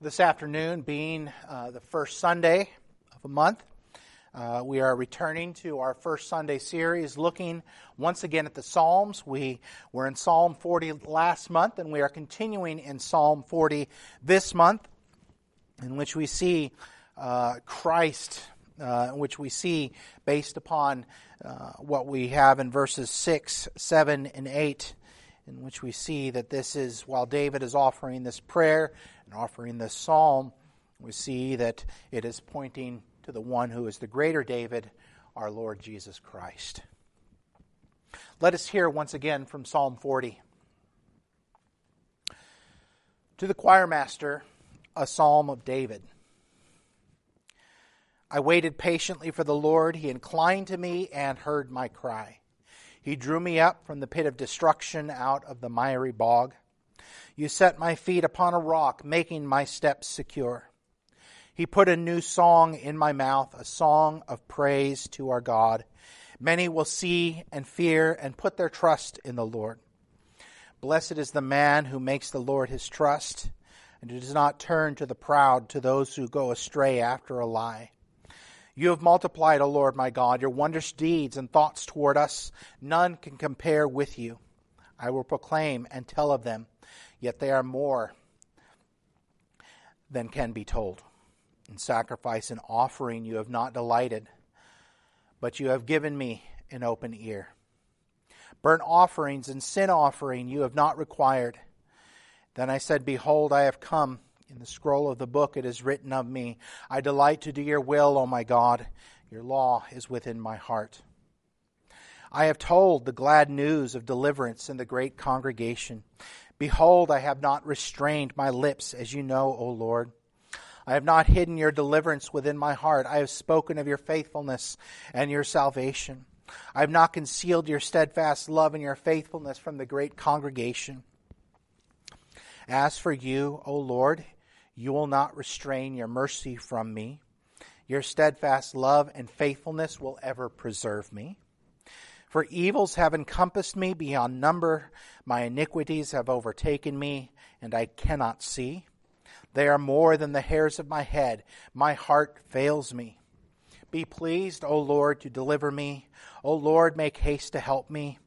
This afternoon, being uh, the first Sunday of a month, uh, we are returning to our first Sunday series, looking once again at the Psalms. We were in Psalm 40 last month, and we are continuing in Psalm 40 this month, in which we see uh, Christ, uh, which we see based upon uh, what we have in verses 6, 7, and 8 in which we see that this is, while David is offering this prayer and offering this psalm, we see that it is pointing to the one who is the greater David, our Lord Jesus Christ. Let us hear once again from Psalm 40. To the choir master, a psalm of David. I waited patiently for the Lord. He inclined to me and heard my cry. He drew me up from the pit of destruction out of the miry bog. You set my feet upon a rock, making my steps secure. He put a new song in my mouth, a song of praise to our God. Many will see and fear and put their trust in the Lord. Blessed is the man who makes the Lord his trust and who does not turn to the proud, to those who go astray after a lie. You have multiplied, O Lord my God, your wondrous deeds and thoughts toward us. None can compare with you. I will proclaim and tell of them, yet they are more than can be told. In sacrifice and offering you have not delighted, but you have given me an open ear. Burnt offerings and sin offering you have not required. Then I said, Behold, I have come. In the scroll of the book it is written of me, I delight to do your will, O my God. Your law is within my heart. I have told the glad news of deliverance in the great congregation. Behold, I have not restrained my lips, as you know, O Lord. I have not hidden your deliverance within my heart. I have spoken of your faithfulness and your salvation. I have not concealed your steadfast love and your faithfulness from the great congregation. As for you, O Lord, you will not restrain your mercy from me. Your steadfast love and faithfulness will ever preserve me. For evils have encompassed me beyond number, my iniquities have overtaken me, and I cannot see. They are more than the hairs of my head. My heart fails me. Be pleased, O Lord, to deliver me. O Lord, make haste to help me.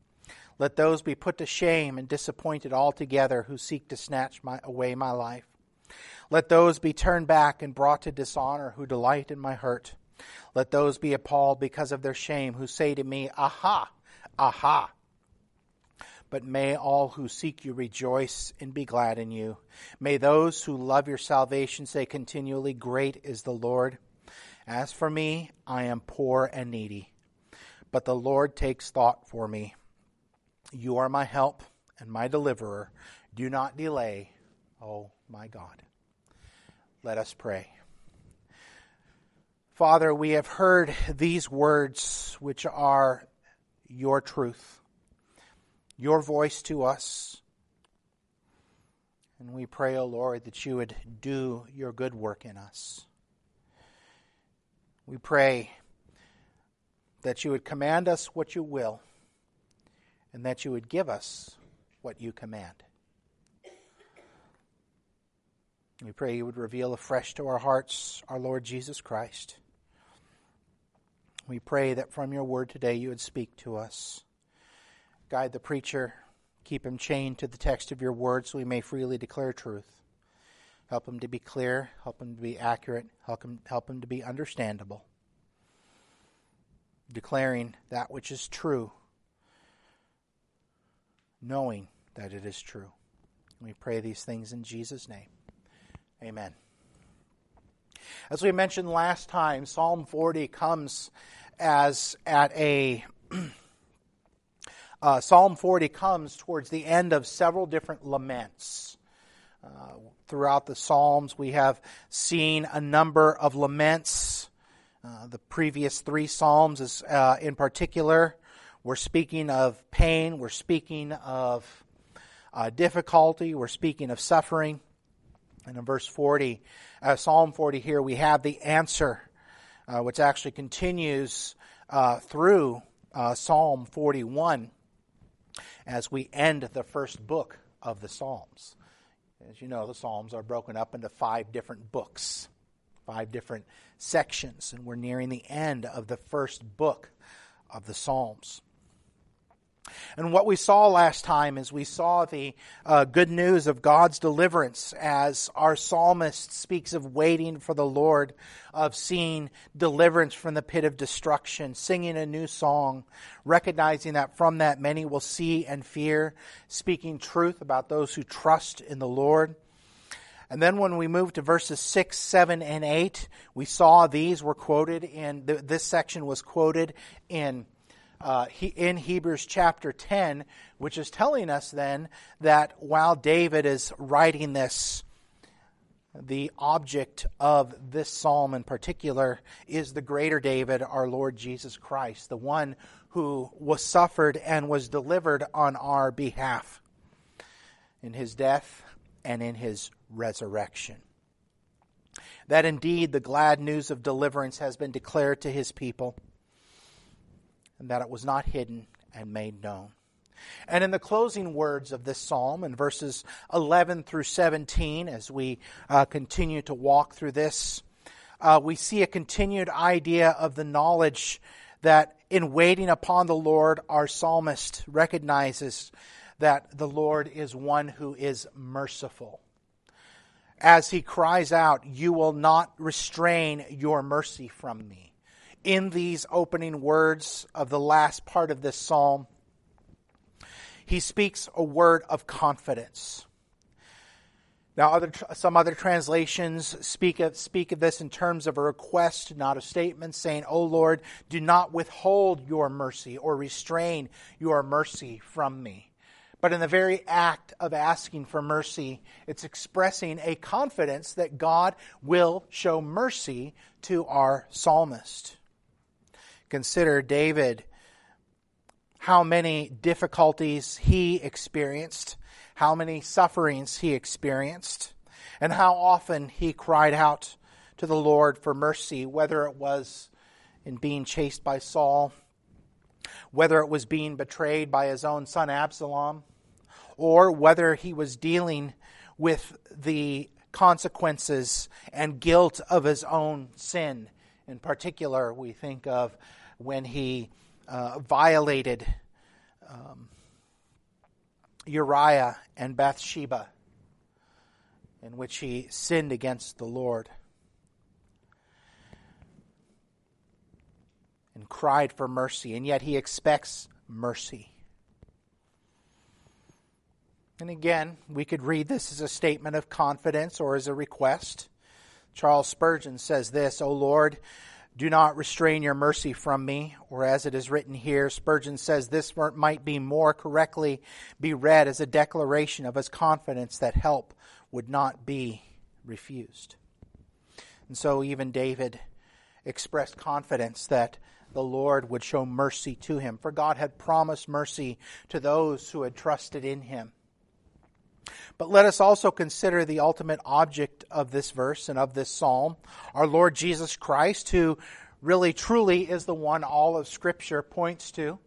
Let those be put to shame and disappointed altogether who seek to snatch my, away my life. Let those be turned back and brought to dishonor who delight in my hurt. Let those be appalled because of their shame who say to me, Aha, aha. But may all who seek you rejoice and be glad in you. May those who love your salvation say continually, Great is the Lord. As for me, I am poor and needy, but the Lord takes thought for me. You are my help and my deliverer. Do not delay, O my God. Let us pray. Father, we have heard these words, which are your truth, your voice to us. And we pray, O oh Lord, that you would do your good work in us. We pray that you would command us what you will, and that you would give us what you command. We pray you would reveal afresh to our hearts our Lord Jesus Christ. We pray that from your word today you would speak to us. Guide the preacher, keep him chained to the text of your word so he may freely declare truth. Help him to be clear, help him to be accurate, help him, help him to be understandable. Declaring that which is true, knowing that it is true. We pray these things in Jesus' name. Amen. As we mentioned last time, Psalm 40 comes as at a uh, Psalm 40 comes towards the end of several different laments. Uh, throughout the Psalms, we have seen a number of laments. Uh, the previous three Psalms, is, uh, in particular, we're speaking of pain, we're speaking of uh, difficulty, we're speaking of suffering. And in verse 40, uh, Psalm 40 here, we have the answer, uh, which actually continues uh, through uh, Psalm 41 as we end the first book of the Psalms. As you know, the Psalms are broken up into five different books, five different sections, and we're nearing the end of the first book of the Psalms. And what we saw last time is we saw the uh, good news of God's deliverance as our psalmist speaks of waiting for the Lord, of seeing deliverance from the pit of destruction, singing a new song, recognizing that from that many will see and fear, speaking truth about those who trust in the Lord. And then when we moved to verses 6, 7, and 8, we saw these were quoted in, this section was quoted in uh, in Hebrews chapter 10, which is telling us then that while David is writing this, the object of this psalm in particular is the greater David, our Lord Jesus Christ, the one who was suffered and was delivered on our behalf in his death and in his resurrection. That indeed the glad news of deliverance has been declared to his people and that it was not hidden and made known. And in the closing words of this psalm, in verses 11 through 17, as we uh, continue to walk through this, uh, we see a continued idea of the knowledge that in waiting upon the Lord, our psalmist recognizes that the Lord is one who is merciful. As he cries out, You will not restrain your mercy from me in these opening words of the last part of this psalm, he speaks a word of confidence. Now, other, some other translations speak of, speak of this in terms of a request, not a statement, saying, O Lord, do not withhold your mercy or restrain your mercy from me. But in the very act of asking for mercy, it's expressing a confidence that God will show mercy to our psalmist. Consider David, how many difficulties he experienced, how many sufferings he experienced, and how often he cried out to the Lord for mercy, whether it was in being chased by Saul, whether it was being betrayed by his own son Absalom, or whether he was dealing with the consequences and guilt of his own sin. In particular, we think of when he uh, violated um, Uriah and Bathsheba, in which he sinned against the Lord and cried for mercy, and yet he expects mercy. And again, we could read this as a statement of confidence or as a request. Charles Spurgeon says this, O Lord, do not restrain your mercy from me, or as it is written here, Spurgeon says this might be more correctly be read as a declaration of his confidence that help would not be refused. And so even David expressed confidence that the Lord would show mercy to him, for God had promised mercy to those who had trusted in him. But let us also consider the ultimate object of this verse and of this psalm, our Lord Jesus Christ, who really truly is the one all of Scripture points to.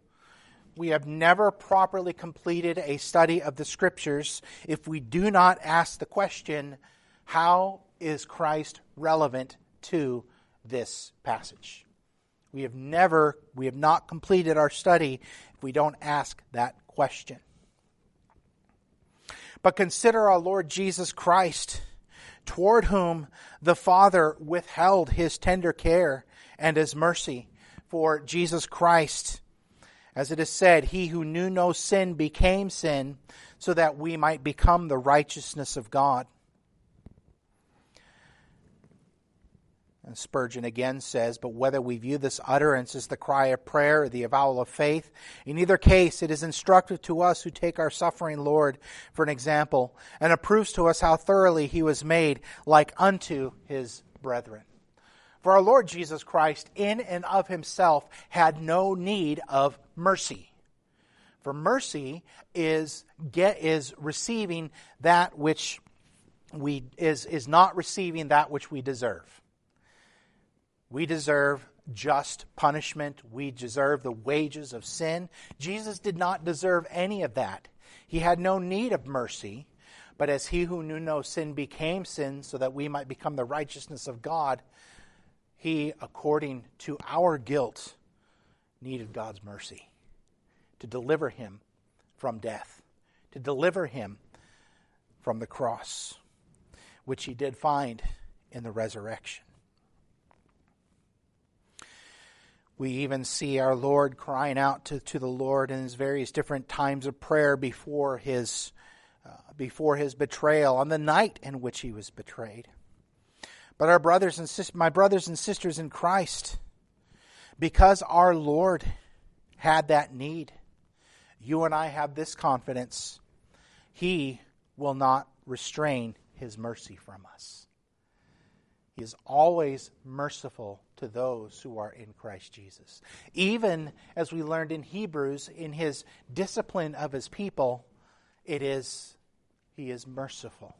We have never properly completed a study of the Scriptures if we do not ask the question how is Christ relevant to this passage? We have never, we have not completed our study if we don't ask that question. But consider our Lord Jesus Christ, toward whom the Father withheld his tender care and his mercy. For Jesus Christ, as it is said, he who knew no sin became sin, so that we might become the righteousness of God. And Spurgeon again says, But whether we view this utterance as the cry of prayer or the avowal of faith, in either case it is instructive to us who take our suffering Lord for an example, and it proves to us how thoroughly he was made like unto his brethren. For our Lord Jesus Christ, in and of himself, had no need of mercy. For mercy is get is receiving that which we is is not receiving that which we deserve. We deserve just punishment. We deserve the wages of sin. Jesus did not deserve any of that. He had no need of mercy, But as he who knew no sin became sin so that we might become the righteousness of God, he, according to our guilt, needed God's mercy to deliver him from death, to deliver him from the cross, which he did find in the resurrection. We even see our Lord crying out to, to the Lord in his various different times of prayer before his, uh, before his betrayal, on the night in which he was betrayed. But our brothers and sis- my brothers and sisters in Christ, because our Lord had that need, you and I have this confidence. He will not restrain his mercy from us. He is always merciful to those who are in Christ Jesus. Even as we learned in Hebrews, in his discipline of his people, it is he is merciful.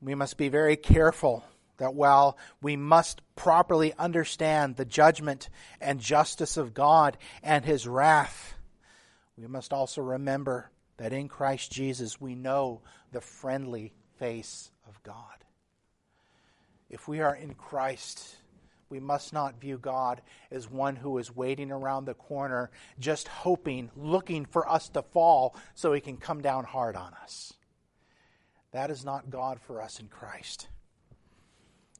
We must be very careful that while we must properly understand the judgment and justice of God and his wrath, we must also remember that in Christ Jesus we know the friendly face of God. If we are in Christ, we must not view God as one who is waiting around the corner, just hoping, looking for us to fall so he can come down hard on us. That is not God for us in Christ.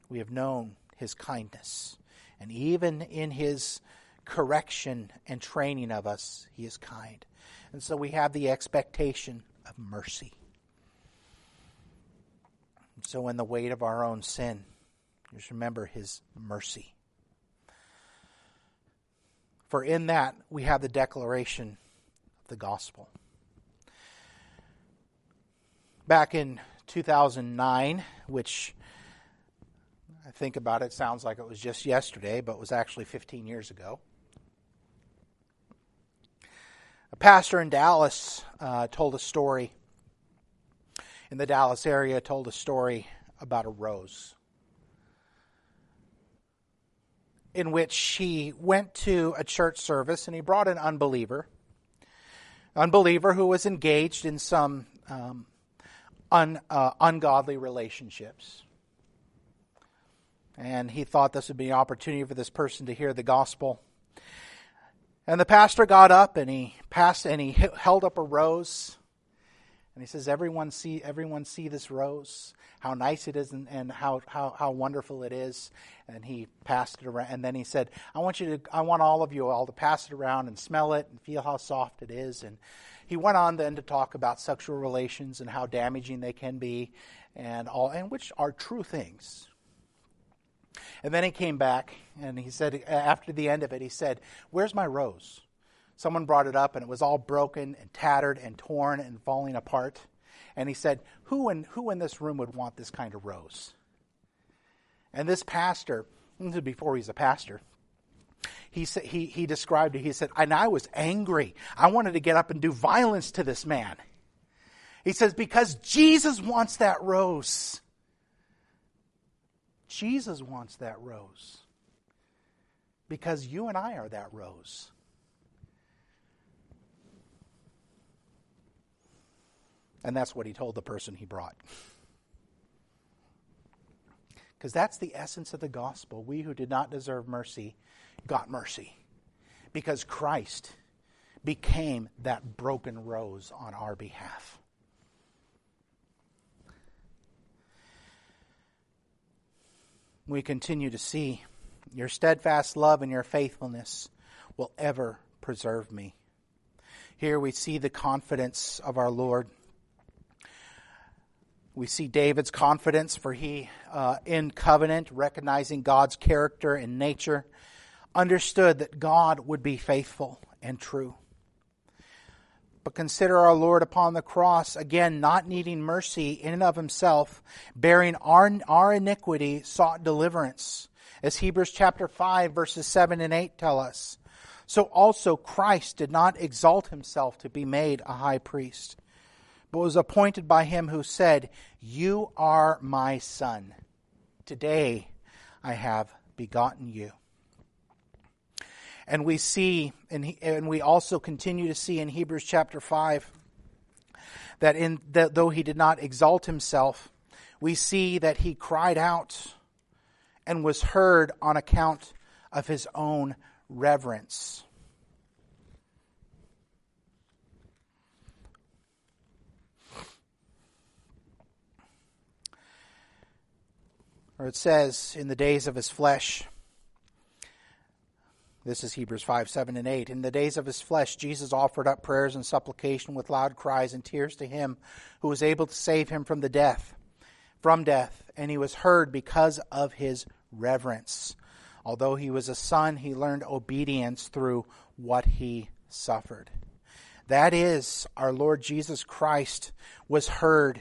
We have known his kindness, and even in his correction and training of us, he is kind. And so we have the expectation of mercy. So, in the weight of our own sin, just remember his mercy. For in that we have the declaration of the gospel. Back in 2009, which I think about it, sounds like it was just yesterday, but was actually 15 years ago. A pastor in Dallas uh, told a story, in the Dallas area, told a story about a rose. In which he went to a church service and he brought an unbeliever, unbeliever who was engaged in some um, un, uh, ungodly relationships. And he thought this would be an opportunity for this person to hear the gospel. And the pastor got up and he passed and he held up a rose. And he says, Everyone see, everyone see this rose, how nice it is and, and how, how, how wonderful it is. And he passed it around. And then he said, I want you to, I want all of you all to pass it around and smell it and feel how soft it is. And he went on then to talk about sexual relations and how damaging they can be and all, and which are true things. And then he came back and he said, after the end of it, he said, Where's my rose? Someone brought it up and it was all broken and tattered and torn and falling apart. And he said, Who in, who in this room would want this kind of rose? And this pastor, this is before he's a pastor, he, said, he, he described it. He said, And I was angry. I wanted to get up and do violence to this man. He says, Because Jesus wants that rose. Jesus wants that rose because you and I are that rose. And that's what he told the person he brought. Because that's the essence of the gospel. We who did not deserve mercy got mercy because Christ became that broken rose on our behalf. we continue to see your steadfast love and your faithfulness will ever preserve me. Here we see the confidence of our Lord. We see David's confidence, for he, uh, in covenant, recognizing God's character and nature, understood that God would be faithful and true. But consider our Lord upon the cross, again, not needing mercy in and of himself, bearing our, our iniquity, sought deliverance, as Hebrews chapter 5, verses 7 and 8 tell us. So also Christ did not exalt himself to be made a high priest, but was appointed by him who said, You are my son. Today I have begotten you. And we see, and we also continue to see in Hebrews chapter 5 that in that though he did not exalt himself, we see that he cried out and was heard on account of his own reverence. Or it says, in the days of his flesh, this is Hebrews 5, 7, and 8. In the days of his flesh, Jesus offered up prayers and supplication with loud cries and tears to him who was able to save him from the death, from death, and he was heard because of his reverence. Although he was a son, he learned obedience through what he suffered. That is, our Lord Jesus Christ was heard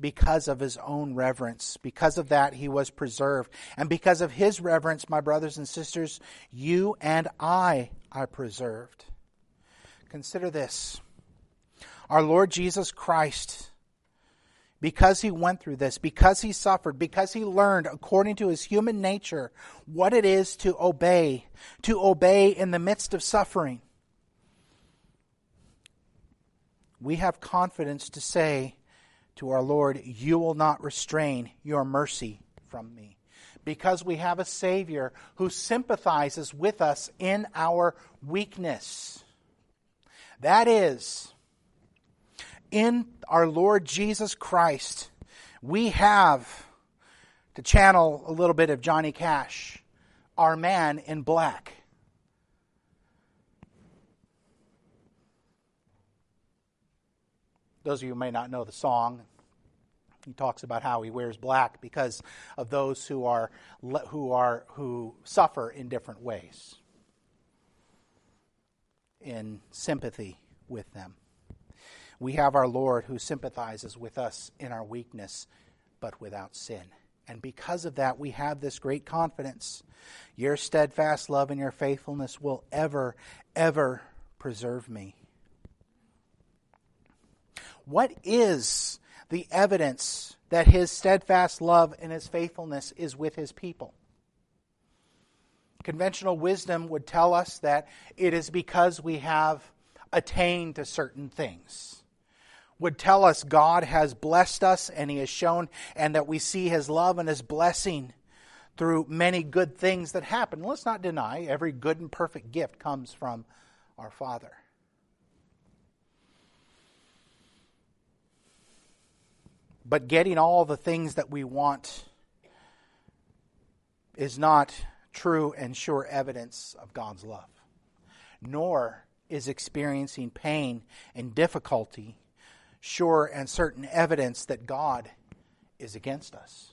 because of his own reverence. Because of that, he was preserved. And because of his reverence, my brothers and sisters, you and I are preserved. Consider this our Lord Jesus Christ, because he went through this, because he suffered, because he learned according to his human nature what it is to obey, to obey in the midst of suffering. We have confidence to say, to our Lord, You will not restrain your mercy from me. Because we have a Savior who sympathizes with us in our weakness. That is, in our Lord Jesus Christ, we have, to channel a little bit of Johnny Cash, our man in black. Those of you may not know the song, he talks about how he wears black because of those who are who are who suffer in different ways in sympathy with them. We have our Lord who sympathizes with us in our weakness but without sin. And because of that, we have this great confidence. Your steadfast love and your faithfulness will ever, ever preserve me. What is the evidence that his steadfast love and his faithfulness is with his people? Conventional wisdom would tell us that it is because we have attained to certain things. Would tell us God has blessed us and he has shown, and that we see his love and his blessing through many good things that happen. Let's not deny every good and perfect gift comes from our Father. But getting all the things that we want is not true and sure evidence of God's love, nor is experiencing pain and difficulty sure and certain evidence that God is against us.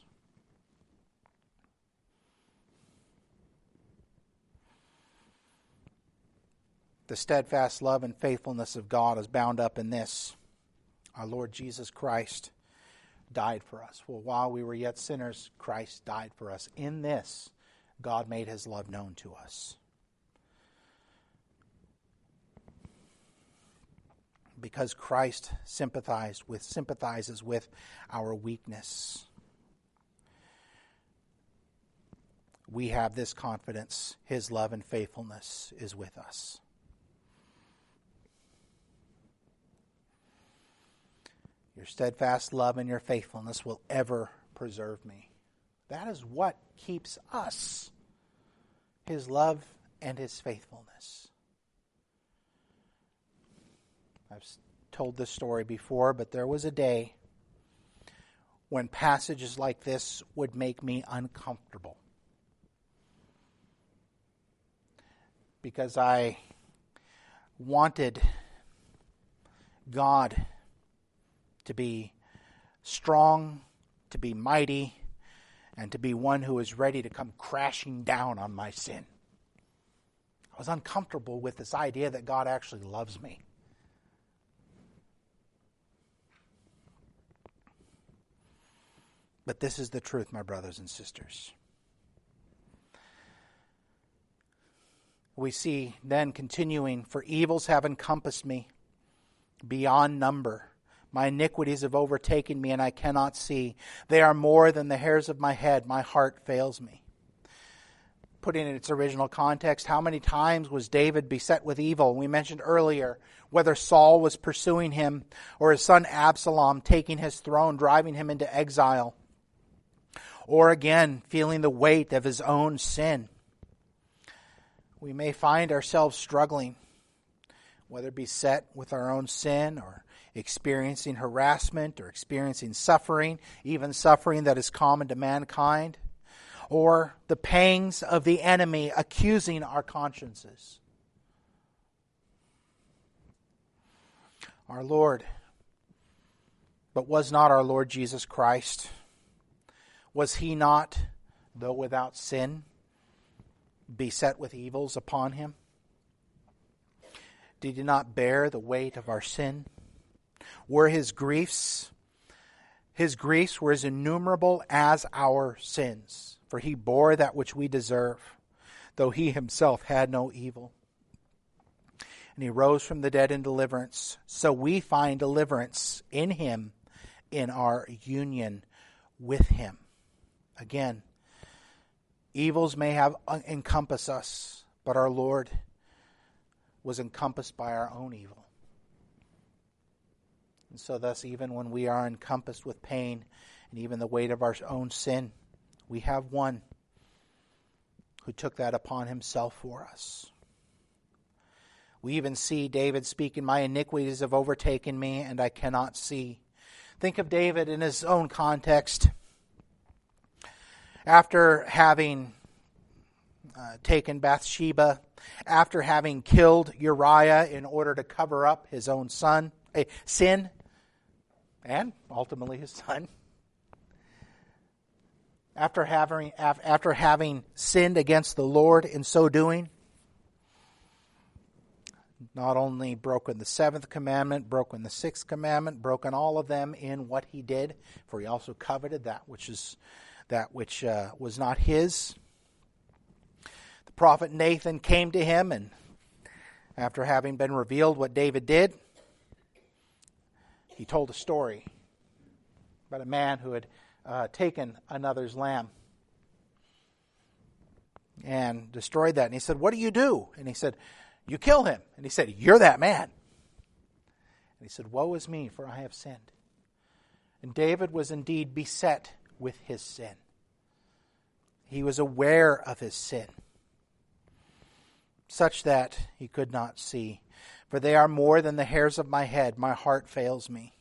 The steadfast love and faithfulness of God is bound up in this our Lord Jesus Christ died for us. Well, while we were yet sinners, Christ died for us. In this, God made his love known to us. Because Christ sympathized with sympathizes with our weakness. We have this confidence his love and faithfulness is with us. Your steadfast love and your faithfulness will ever preserve me. That is what keeps us his love and his faithfulness. I've told this story before, but there was a day when passages like this would make me uncomfortable. Because I wanted God to be strong, to be mighty, and to be one who is ready to come crashing down on my sin. I was uncomfortable with this idea that God actually loves me. But this is the truth, my brothers and sisters. We see then continuing, for evils have encompassed me beyond number my iniquities have overtaken me, and I cannot see. They are more than the hairs of my head. My heart fails me. put in its original context, how many times was David beset with evil? We mentioned earlier whether Saul was pursuing him or his son Absalom taking his throne, driving him into exile, or again, feeling the weight of his own sin. We may find ourselves struggling, whether beset with our own sin or experiencing harassment or experiencing suffering, even suffering that is common to mankind or the pangs of the enemy accusing our consciences. Our Lord, but was not our Lord Jesus Christ? Was he not, though without sin, beset with evils upon him? Did he not bear the weight of our sin? Were his griefs, his griefs were as innumerable as our sins? for he bore that which we deserve, though he himself had no evil. And he rose from the dead in deliverance. So we find deliverance in him in our union with him. Again, evils may have encompassed us, but our Lord was encompassed by our own evil. And so, thus, even when we are encompassed with pain and even the weight of our own sin, we have one who took that upon himself for us. We even see David speaking, My iniquities have overtaken me, and I cannot see. Think of David in his own context. After having uh, taken Bathsheba, after having killed Uriah in order to cover up his own son, a sin, and ultimately his son, after having, after having sinned against the Lord in so doing, not only broken the seventh commandment, broken the sixth commandment, broken all of them in what he did, for he also coveted that which is that which uh, was not his. The prophet Nathan came to him, and after having been revealed what David did, he told a story about a man who had uh, taken another's lamb and destroyed that. And he said, What do you do? And he said, You kill him. And he said, You're that man. And he said, Woe is me, for I have sinned. And David was indeed beset with his sin. He was aware of his sin, such that he could not see. For they are more than the hairs of my head. My heart fails me.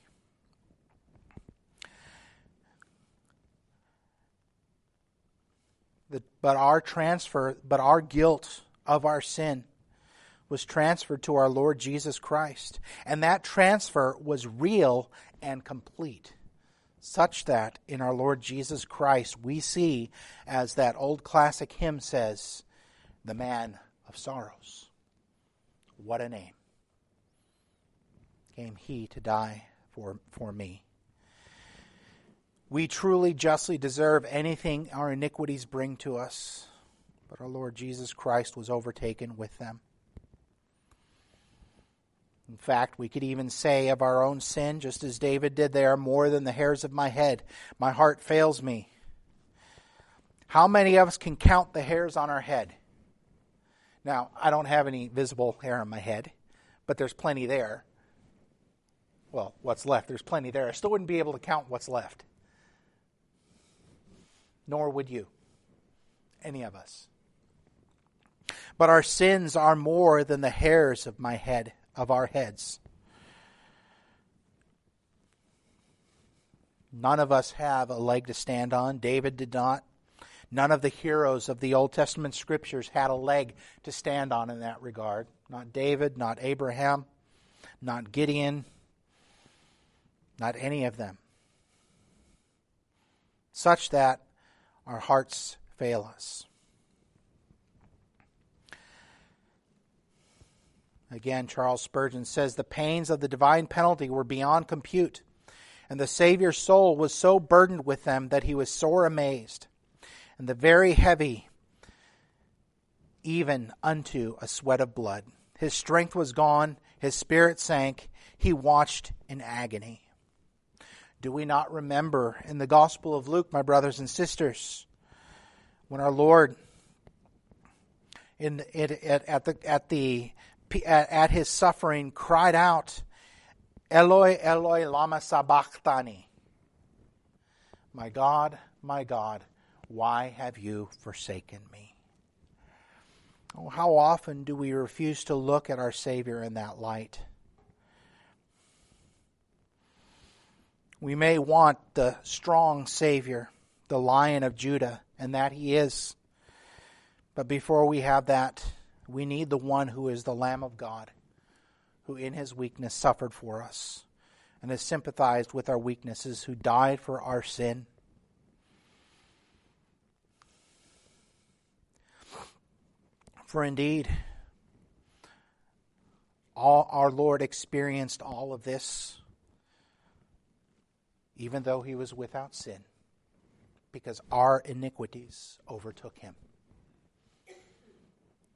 but our transfer, but our guilt of our sin was transferred to our Lord Jesus Christ. And that transfer was real and complete, such that in our Lord Jesus Christ we see, as that old classic hymn says, the man of sorrows. What a name. Came he to die for, for me. We truly justly deserve anything our iniquities bring to us, but our Lord Jesus Christ was overtaken with them. In fact, we could even say of our own sin, just as David did, they are more than the hairs of my head. My heart fails me. How many of us can count the hairs on our head? Now, I don't have any visible hair on my head, but there's plenty there. Well, what's left? There's plenty there. I still wouldn't be able to count what's left nor would you, any of us. But our sins are more than the hairs of my head, of our heads. None of us have a leg to stand on. David did not. None of the heroes of the Old Testament scriptures had a leg to stand on in that regard. Not David, not Abraham, not Gideon, not any of them. Such that our hearts fail us. Again, Charles Spurgeon says the pains of the divine penalty were beyond compute, and the Savior's soul was so burdened with them that he was sore amazed, and the very heavy, even unto a sweat of blood. His strength was gone, his spirit sank, he watched in agony. Do we not remember in the Gospel of Luke, my brothers and sisters, when our Lord in at the at the at, at his suffering cried out, Eloi, Eloi, lama sabachthani. My God, my God, why have you forsaken me? Oh, how often do we refuse to look at our Savior in that light? We may want the strong Savior, the Lion of Judah, and that He is. But before we have that, we need the one who is the Lamb of God, who in His weakness suffered for us and has sympathized with our weaknesses, who died for our sin For indeed, all our Lord experienced all of this, even though he was without sin, because our iniquities overtook him.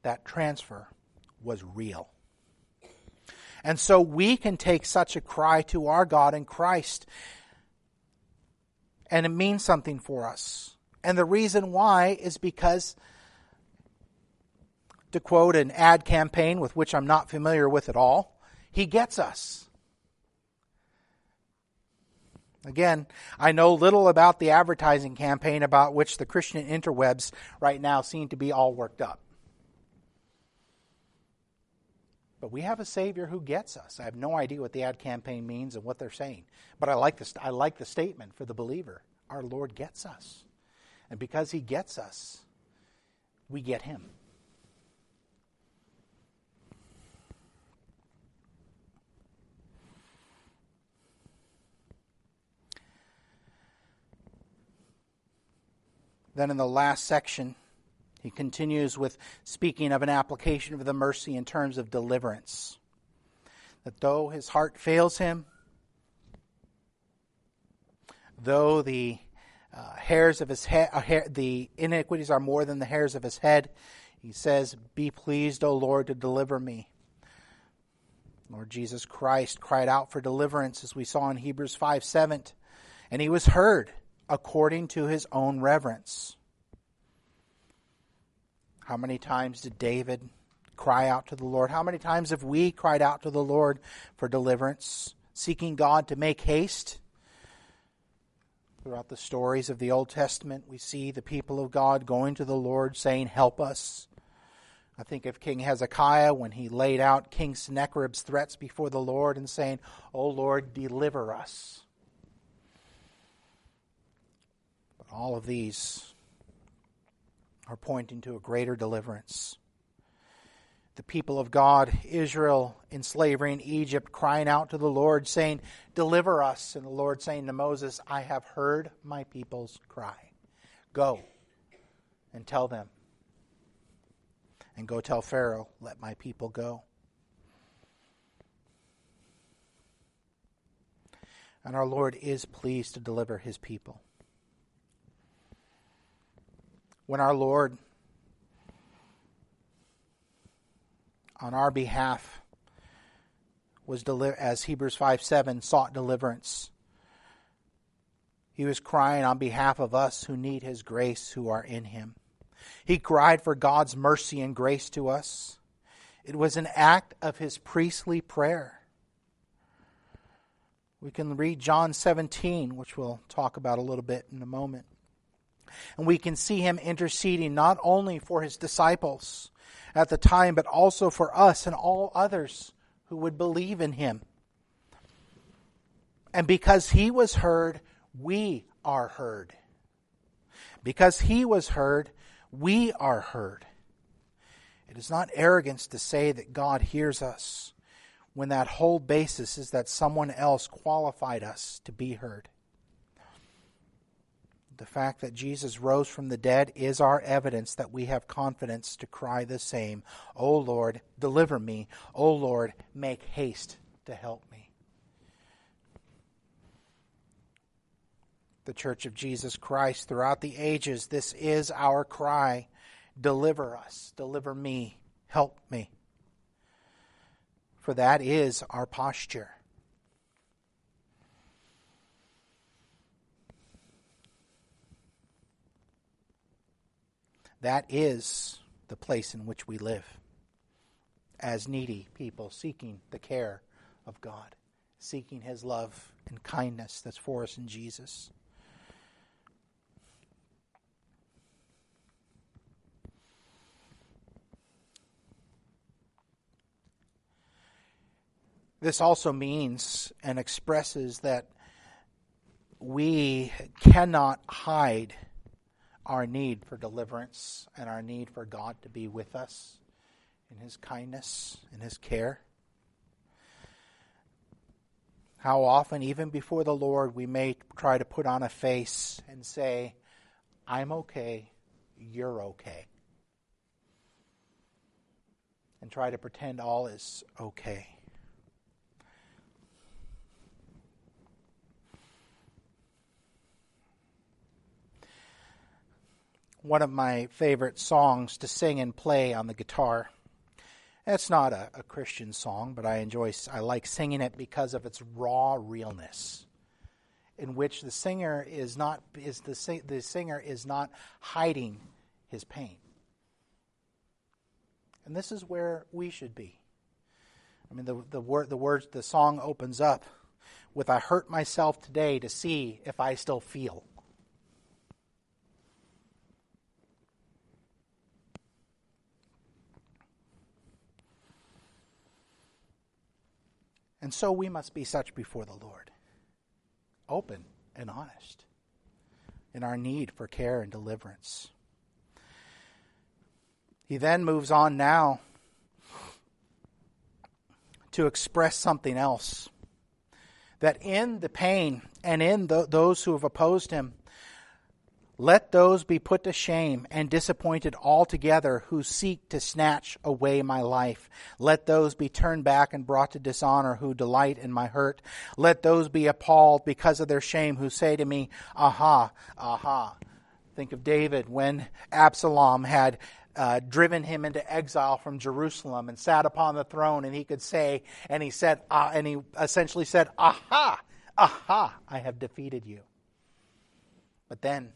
That transfer was real. And so we can take such a cry to our God in Christ, and it means something for us. And the reason why is because to quote an ad campaign with which I'm not familiar with at all, he gets us. Again, I know little about the advertising campaign about which the Christian interwebs right now seem to be all worked up. But we have a Savior who gets us. I have no idea what the ad campaign means and what they're saying. But I like, this, I like the statement for the believer Our Lord gets us. And because He gets us, we get Him. Then in the last section, he continues with speaking of an application of the mercy in terms of deliverance. That though his heart fails him, though the uh, hairs of his head, uh, hair, the iniquities are more than the hairs of his head, he says, Be pleased, O Lord, to deliver me. Lord Jesus Christ cried out for deliverance, as we saw in Hebrews 5 7, and he was heard according to his own reverence. How many times did David cry out to the Lord? How many times have we cried out to the Lord for deliverance, seeking God to make haste? Throughout the stories of the Old Testament, we see the people of God going to the Lord saying, Help us. I think of King Hezekiah when he laid out King Sennacherib's threats before the Lord and saying, O Lord, deliver us. All of these are pointing to a greater deliverance. The people of God, Israel in slavery in Egypt, crying out to the Lord, saying, Deliver us. And the Lord saying to Moses, I have heard my people's cry. Go and tell them. And go tell Pharaoh, Let my people go. And our Lord is pleased to deliver his people when our Lord, on our behalf, was as Hebrews 5 7 sought deliverance. He was crying on behalf of us who need His grace, who are in Him. He cried for God's mercy and grace to us. It was an act of His priestly prayer. We can read John 17, which we'll talk about a little bit in a moment. And we can see him interceding not only for his disciples at the time, but also for us and all others who would believe in him. And because he was heard, we are heard. Because he was heard, we are heard. It is not arrogance to say that God hears us when that whole basis is that someone else qualified us to be heard. The fact that Jesus rose from the dead is our evidence that we have confidence to cry the same O Lord, deliver me. O Lord, make haste to help me. The Church of Jesus Christ throughout the ages, this is our cry Deliver us, deliver me, help me. For that is our posture. That is the place in which we live as needy people seeking the care of God, seeking His love and kindness that's for us in Jesus. This also means and expresses that we cannot hide our need for deliverance and our need for God to be with us in His kindness and His care. How often, even before the Lord, we may try to put on a face and say, I'm okay, you're okay. And try to pretend all is okay. One of my favorite songs to sing and play on the guitar. It's not a, a, Christian song, but I enjoy, I like singing it because of its raw realness, in which the singer is not, is the, the singer is not hiding his pain. And this is where we should be. I mean, the, the, word, the words, the song opens up with, I hurt myself today to see if I still feel. And so we must be such before the Lord, open and honest in our need for care and deliverance. He then moves on now to express something else. That in the pain and in the, those who have opposed him, let those be put to shame and disappointed altogether who seek to snatch away my life. Let those be turned back and brought to dishonor who delight in my hurt. Let those be appalled because of their shame who say to me, Aha, aha. Think of David when Absalom had uh, driven him into exile from Jerusalem and sat upon the throne, and he could say, and he said, uh, and he essentially said, Aha, aha, I have defeated you. But then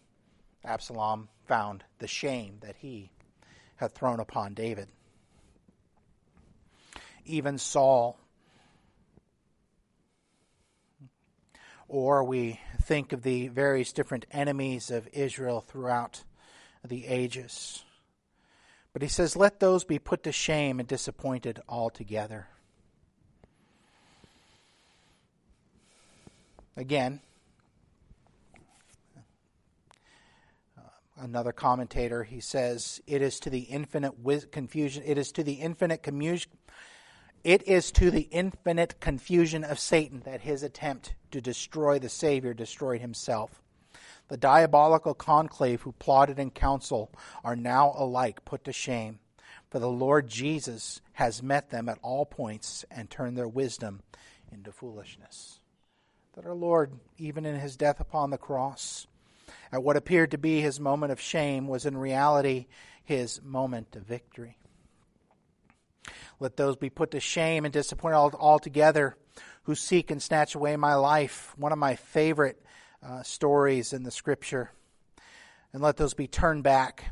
Absalom found the shame that he had thrown upon David. Even Saul, or we think of the various different enemies of Israel throughout the ages. But he says, Let those be put to shame and disappointed altogether. Again, another commentator he says it is to the infinite confusion it is to the infinite confusion it is to the infinite confusion of Satan that his attempt to destroy the Savior destroyed himself. The diabolical conclave who plotted in council are now alike put to shame, for the Lord Jesus has met them at all points and turned their wisdom into foolishness. That our Lord, even in his death upon the cross, at what appeared to be his moment of shame was in reality his moment of victory. Let those be put to shame and disappointed altogether who seek and snatch away my life. One of my favorite uh, stories in the scripture. And let those be turned back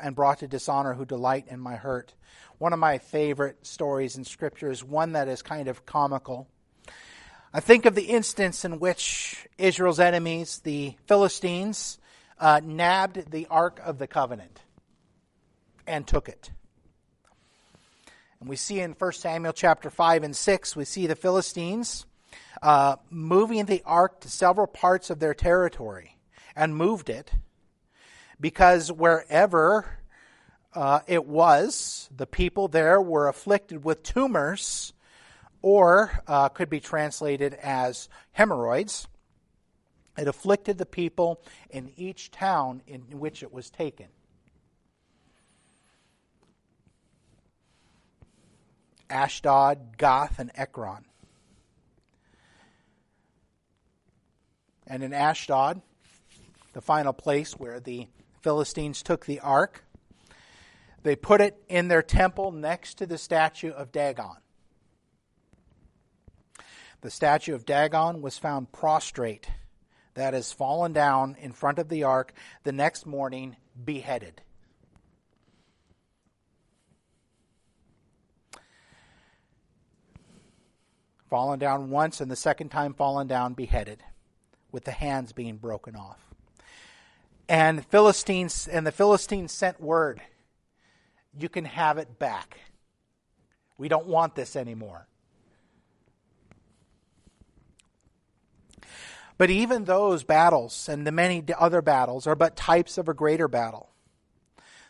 and brought to dishonor who delight in my hurt. One of my favorite stories in scripture is one that is kind of comical. I think of the instance in which Israel's enemies, the Philistines, uh, nabbed the Ark of the Covenant and took it. And we see in 1 Samuel chapter 5 and 6, we see the Philistines uh, moving the ark to several parts of their territory and moved it because wherever uh, it was, the people there were afflicted with tumors or uh, could be translated as hemorrhoids. It afflicted the people in each town in which it was taken. Ashdod, Gath, and Ekron. And in Ashdod, the final place where the Philistines took the ark, they put it in their temple next to the statue of Dagon. The statue of Dagon was found prostrate, that is, fallen down in front of the ark the next morning, beheaded. Fallen down once, and the second time fallen down, beheaded, with the hands being broken off. And Philistines and the Philistines sent word, you can have it back. We don't want this anymore. But even those battles and the many other battles are but types of a greater battle.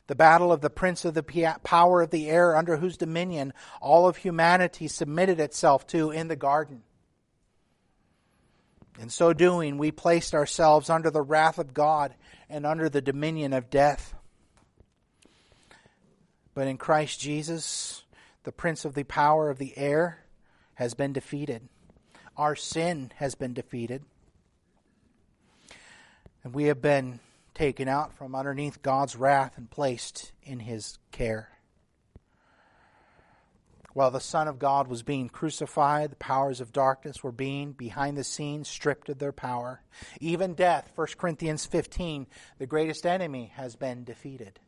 The battle of the prince of the power of the air, under whose dominion all of humanity submitted itself to in the garden. In so doing, we placed ourselves under the wrath of God and under the dominion of death. But in Christ Jesus, the prince of the power of the air has been defeated. Our sin has been defeated. And we have been taken out from underneath God's wrath and placed in his care. While the Son of God was being crucified, the powers of darkness were being, behind the scenes, stripped of their power. Even death, 1 Corinthians 15, the greatest enemy, has been defeated.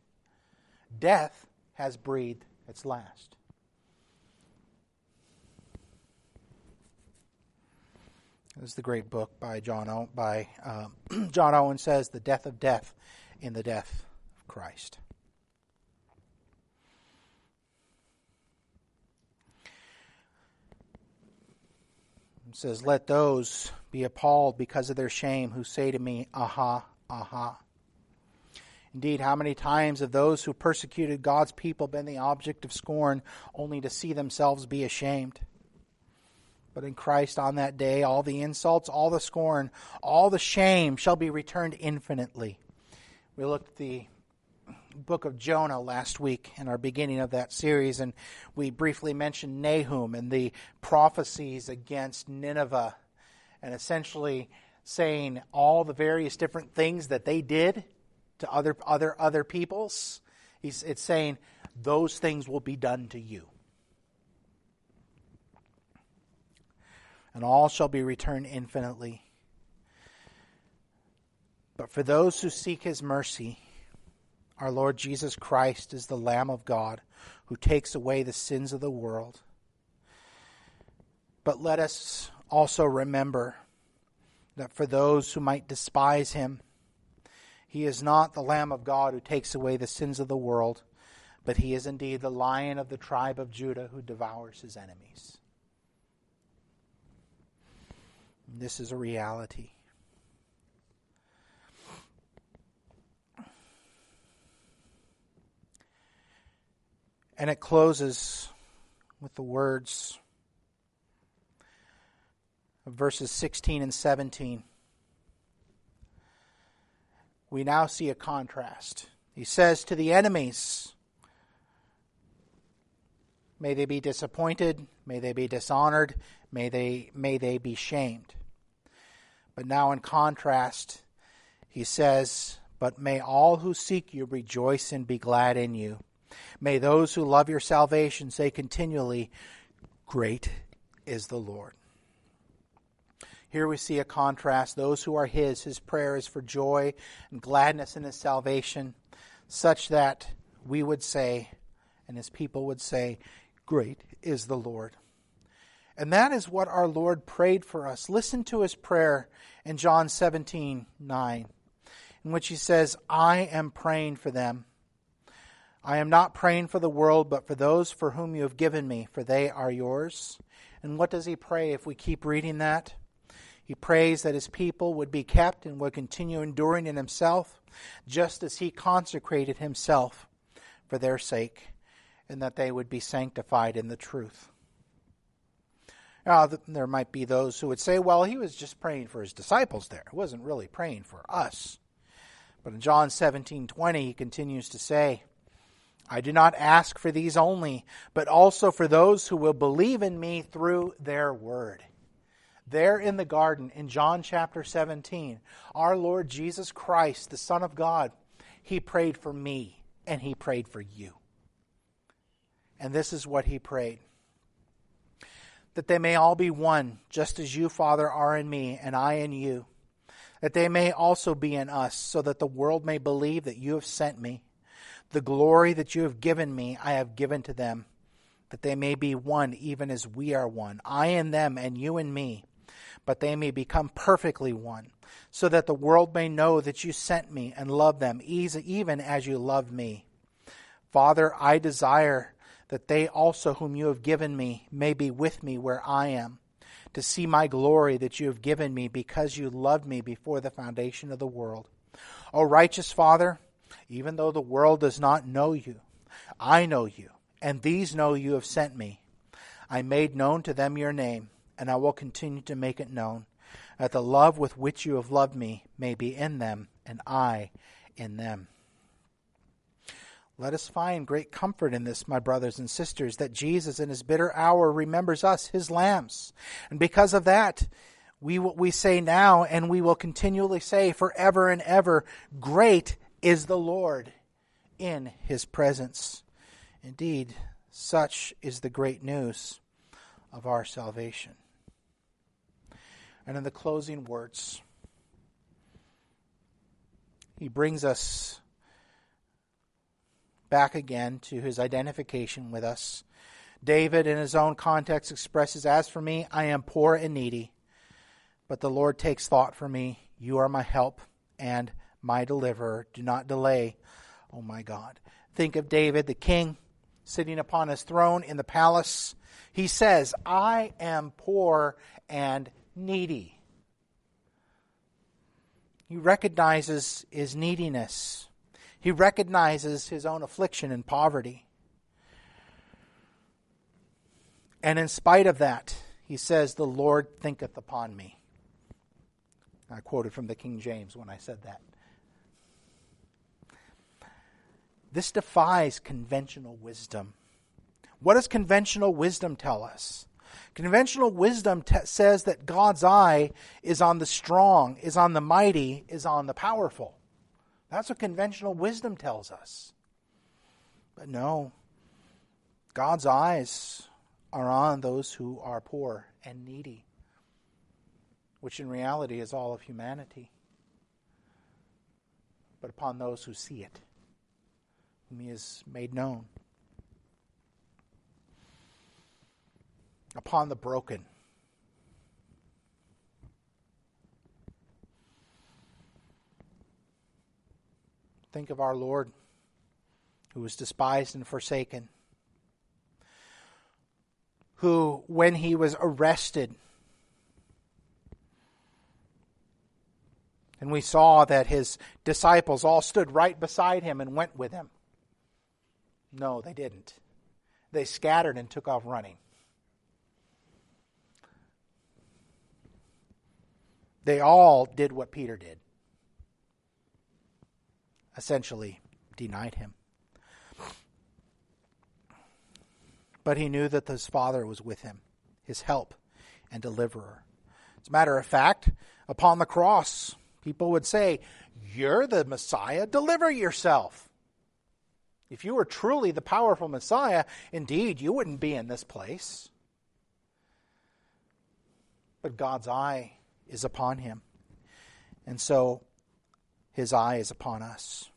Death has breathed its last. This is the great book by John o- by uh, John Owen says the death of death in the death of Christ. It says, Let those be appalled because of their shame who say to me, Aha, aha. Indeed, how many times have those who persecuted God's people been the object of scorn only to see themselves be ashamed? But in Christ on that day, all the insults, all the scorn, all the shame shall be returned infinitely. We looked at the book of Jonah last week in our beginning of that series, and we briefly mentioned Nahum and the prophecies against Nineveh, and essentially saying all the various different things that they did to other other other peoples. He's, it's saying those things will be done to you. And all shall be returned infinitely. But for those who seek his mercy, our Lord Jesus Christ is the Lamb of God who takes away the sins of the world. But let us also remember that for those who might despise him, he is not the Lamb of God who takes away the sins of the world, but he is indeed the Lion of the tribe of Judah who devours his enemies. This is a reality. And it closes with the words of verses 16 and 17. We now see a contrast. He says to the enemies, May they be disappointed, may they be dishonored, may they, may they be shamed. But now, in contrast, he says, But may all who seek you rejoice and be glad in you. May those who love your salvation say continually, Great is the Lord. Here we see a contrast. Those who are His, His prayer is for joy and gladness in His salvation, such that we would say, and His people would say, Great is the Lord. And that is what our Lord prayed for us. Listen to his prayer in John 17 9, in which he says, I am praying for them. I am not praying for the world, but for those for whom you have given me, for they are yours. And what does he pray if we keep reading that? He prays that his people would be kept and would continue enduring in himself, just as he consecrated himself for their sake, and that they would be sanctified in the truth. Oh, now, there might be those who would say, well, he was just praying for his disciples there. He wasn't really praying for us. But in John 17 20, he continues to say, I do not ask for these only, but also for those who will believe in me through their word. There in the garden, in John chapter 17, our Lord Jesus Christ, the Son of God, he prayed for me and he prayed for you. And this is what he prayed that they may all be one, just as you, Father, are in me, and I in you, that they may also be in us, so that the world may believe that you have sent me. The glory that you have given me, I have given to them, that they may be one even as we are one, I in them, and you in me, but they may become perfectly one, so that the world may know that you sent me and love them, even as you love me. Father, I desire that they also, whom you have given me, may be with me where I am, to see my glory that you have given me because you loved me before the foundation of the world. O righteous Father, even though the world does not know you, I know you and these know you have sent me. I made known to them your name, and I will continue to make it known, that the love with which you have loved me may be in them, and I in them. Let us find great comfort in this, my brothers and sisters, that Jesus in his bitter hour remembers us, his lambs. And because of that, we, we say now, and we will continually say forever and ever, Great is the Lord in his presence. Indeed, such is the great news of our salvation. And in the closing words, he brings us back again to his identification with us. David, in his own context, expresses, As for me, I am poor and needy, but the Lord takes thought for me. You are my help and my deliverer. Do not delay, O oh my God. Think of David, the king sitting upon his throne in the palace. He says, I am poor and needy. He recognizes his neediness. He recognizes his own affliction and poverty. And in spite of that, he says, The Lord thinketh upon me. I quoted from the King James when I said that. This defies conventional wisdom. What does conventional wisdom tell us? Conventional wisdom t- says that God's eye is on the strong, is on the mighty, is on the powerful. That's what conventional wisdom tells us. But no, God's eyes are on those who are poor and needy, which in reality is all of humanity, but upon those who see it whom he has made known. Upon the broken. Think of our Lord who was despised and forsaken, who, when he was arrested, and we saw that his disciples all stood right beside him and went with him. No, they didn't. They scattered and took off running. They all did what Peter did essentially denied him. But he knew that his Father was with him, his help and deliverer. As a matter of fact, upon the cross, people would say, You're the Messiah, deliver yourself. If you were truly the powerful Messiah, indeed, you wouldn't be in this place. But God's eye is upon him. And so his eye is upon us.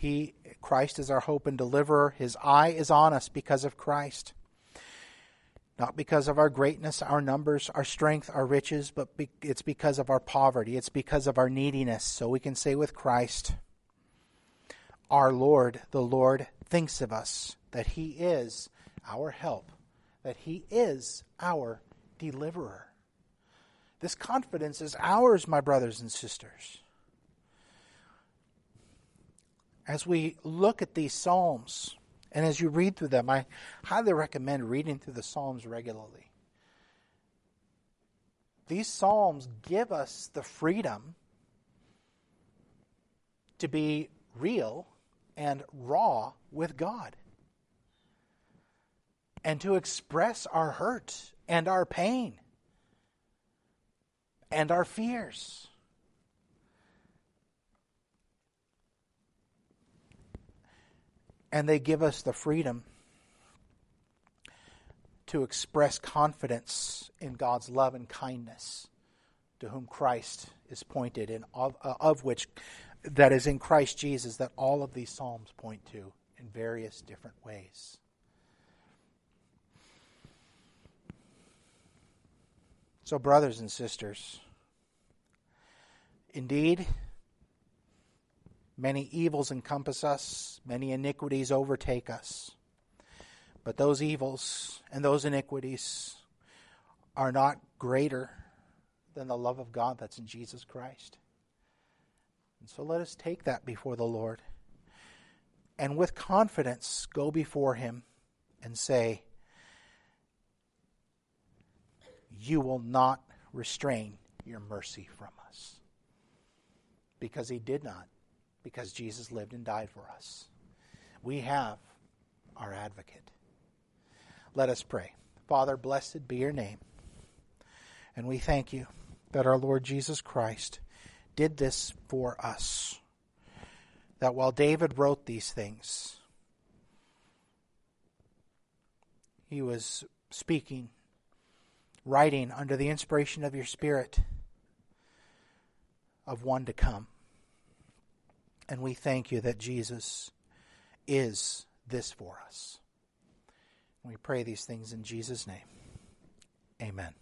He Christ is our hope and deliverer. His eye is on us because of Christ. Not because of our greatness, our numbers, our strength, our riches, but be- it's because of our poverty. It's because of our neediness. So we can say with Christ, Our Lord, the Lord, thinks of us, that He is our help, that He is our deliverer. This confidence is ours, my brothers and sisters. As we look at these Psalms, and as you read through them, I highly recommend reading through the Psalms regularly. These Psalms give us the freedom to be real and raw with God and to express our hurt and our pain and our fears. And they give us the freedom to express confidence in God's love and kindness to whom Christ is pointed, and of, uh, of which that is in Christ Jesus that all of these Psalms point to in various different ways. So, brothers and sisters, indeed, many evils encompass us, many iniquities overtake us. But those evils and those iniquities are not greater than the love of God that's in Jesus Christ. And so let us take that before the Lord and with confidence go before Him and say, You will not restrain your mercy from us. Because He did not, because Jesus lived and died for us. We have our advocate. Let us pray. Father, blessed be your name. And we thank you that our Lord Jesus Christ did this for us. That while David wrote these things, he was speaking, writing under the inspiration of your Spirit of one to come. And we thank you that Jesus is this for us. We pray these things in Jesus' name. Amen.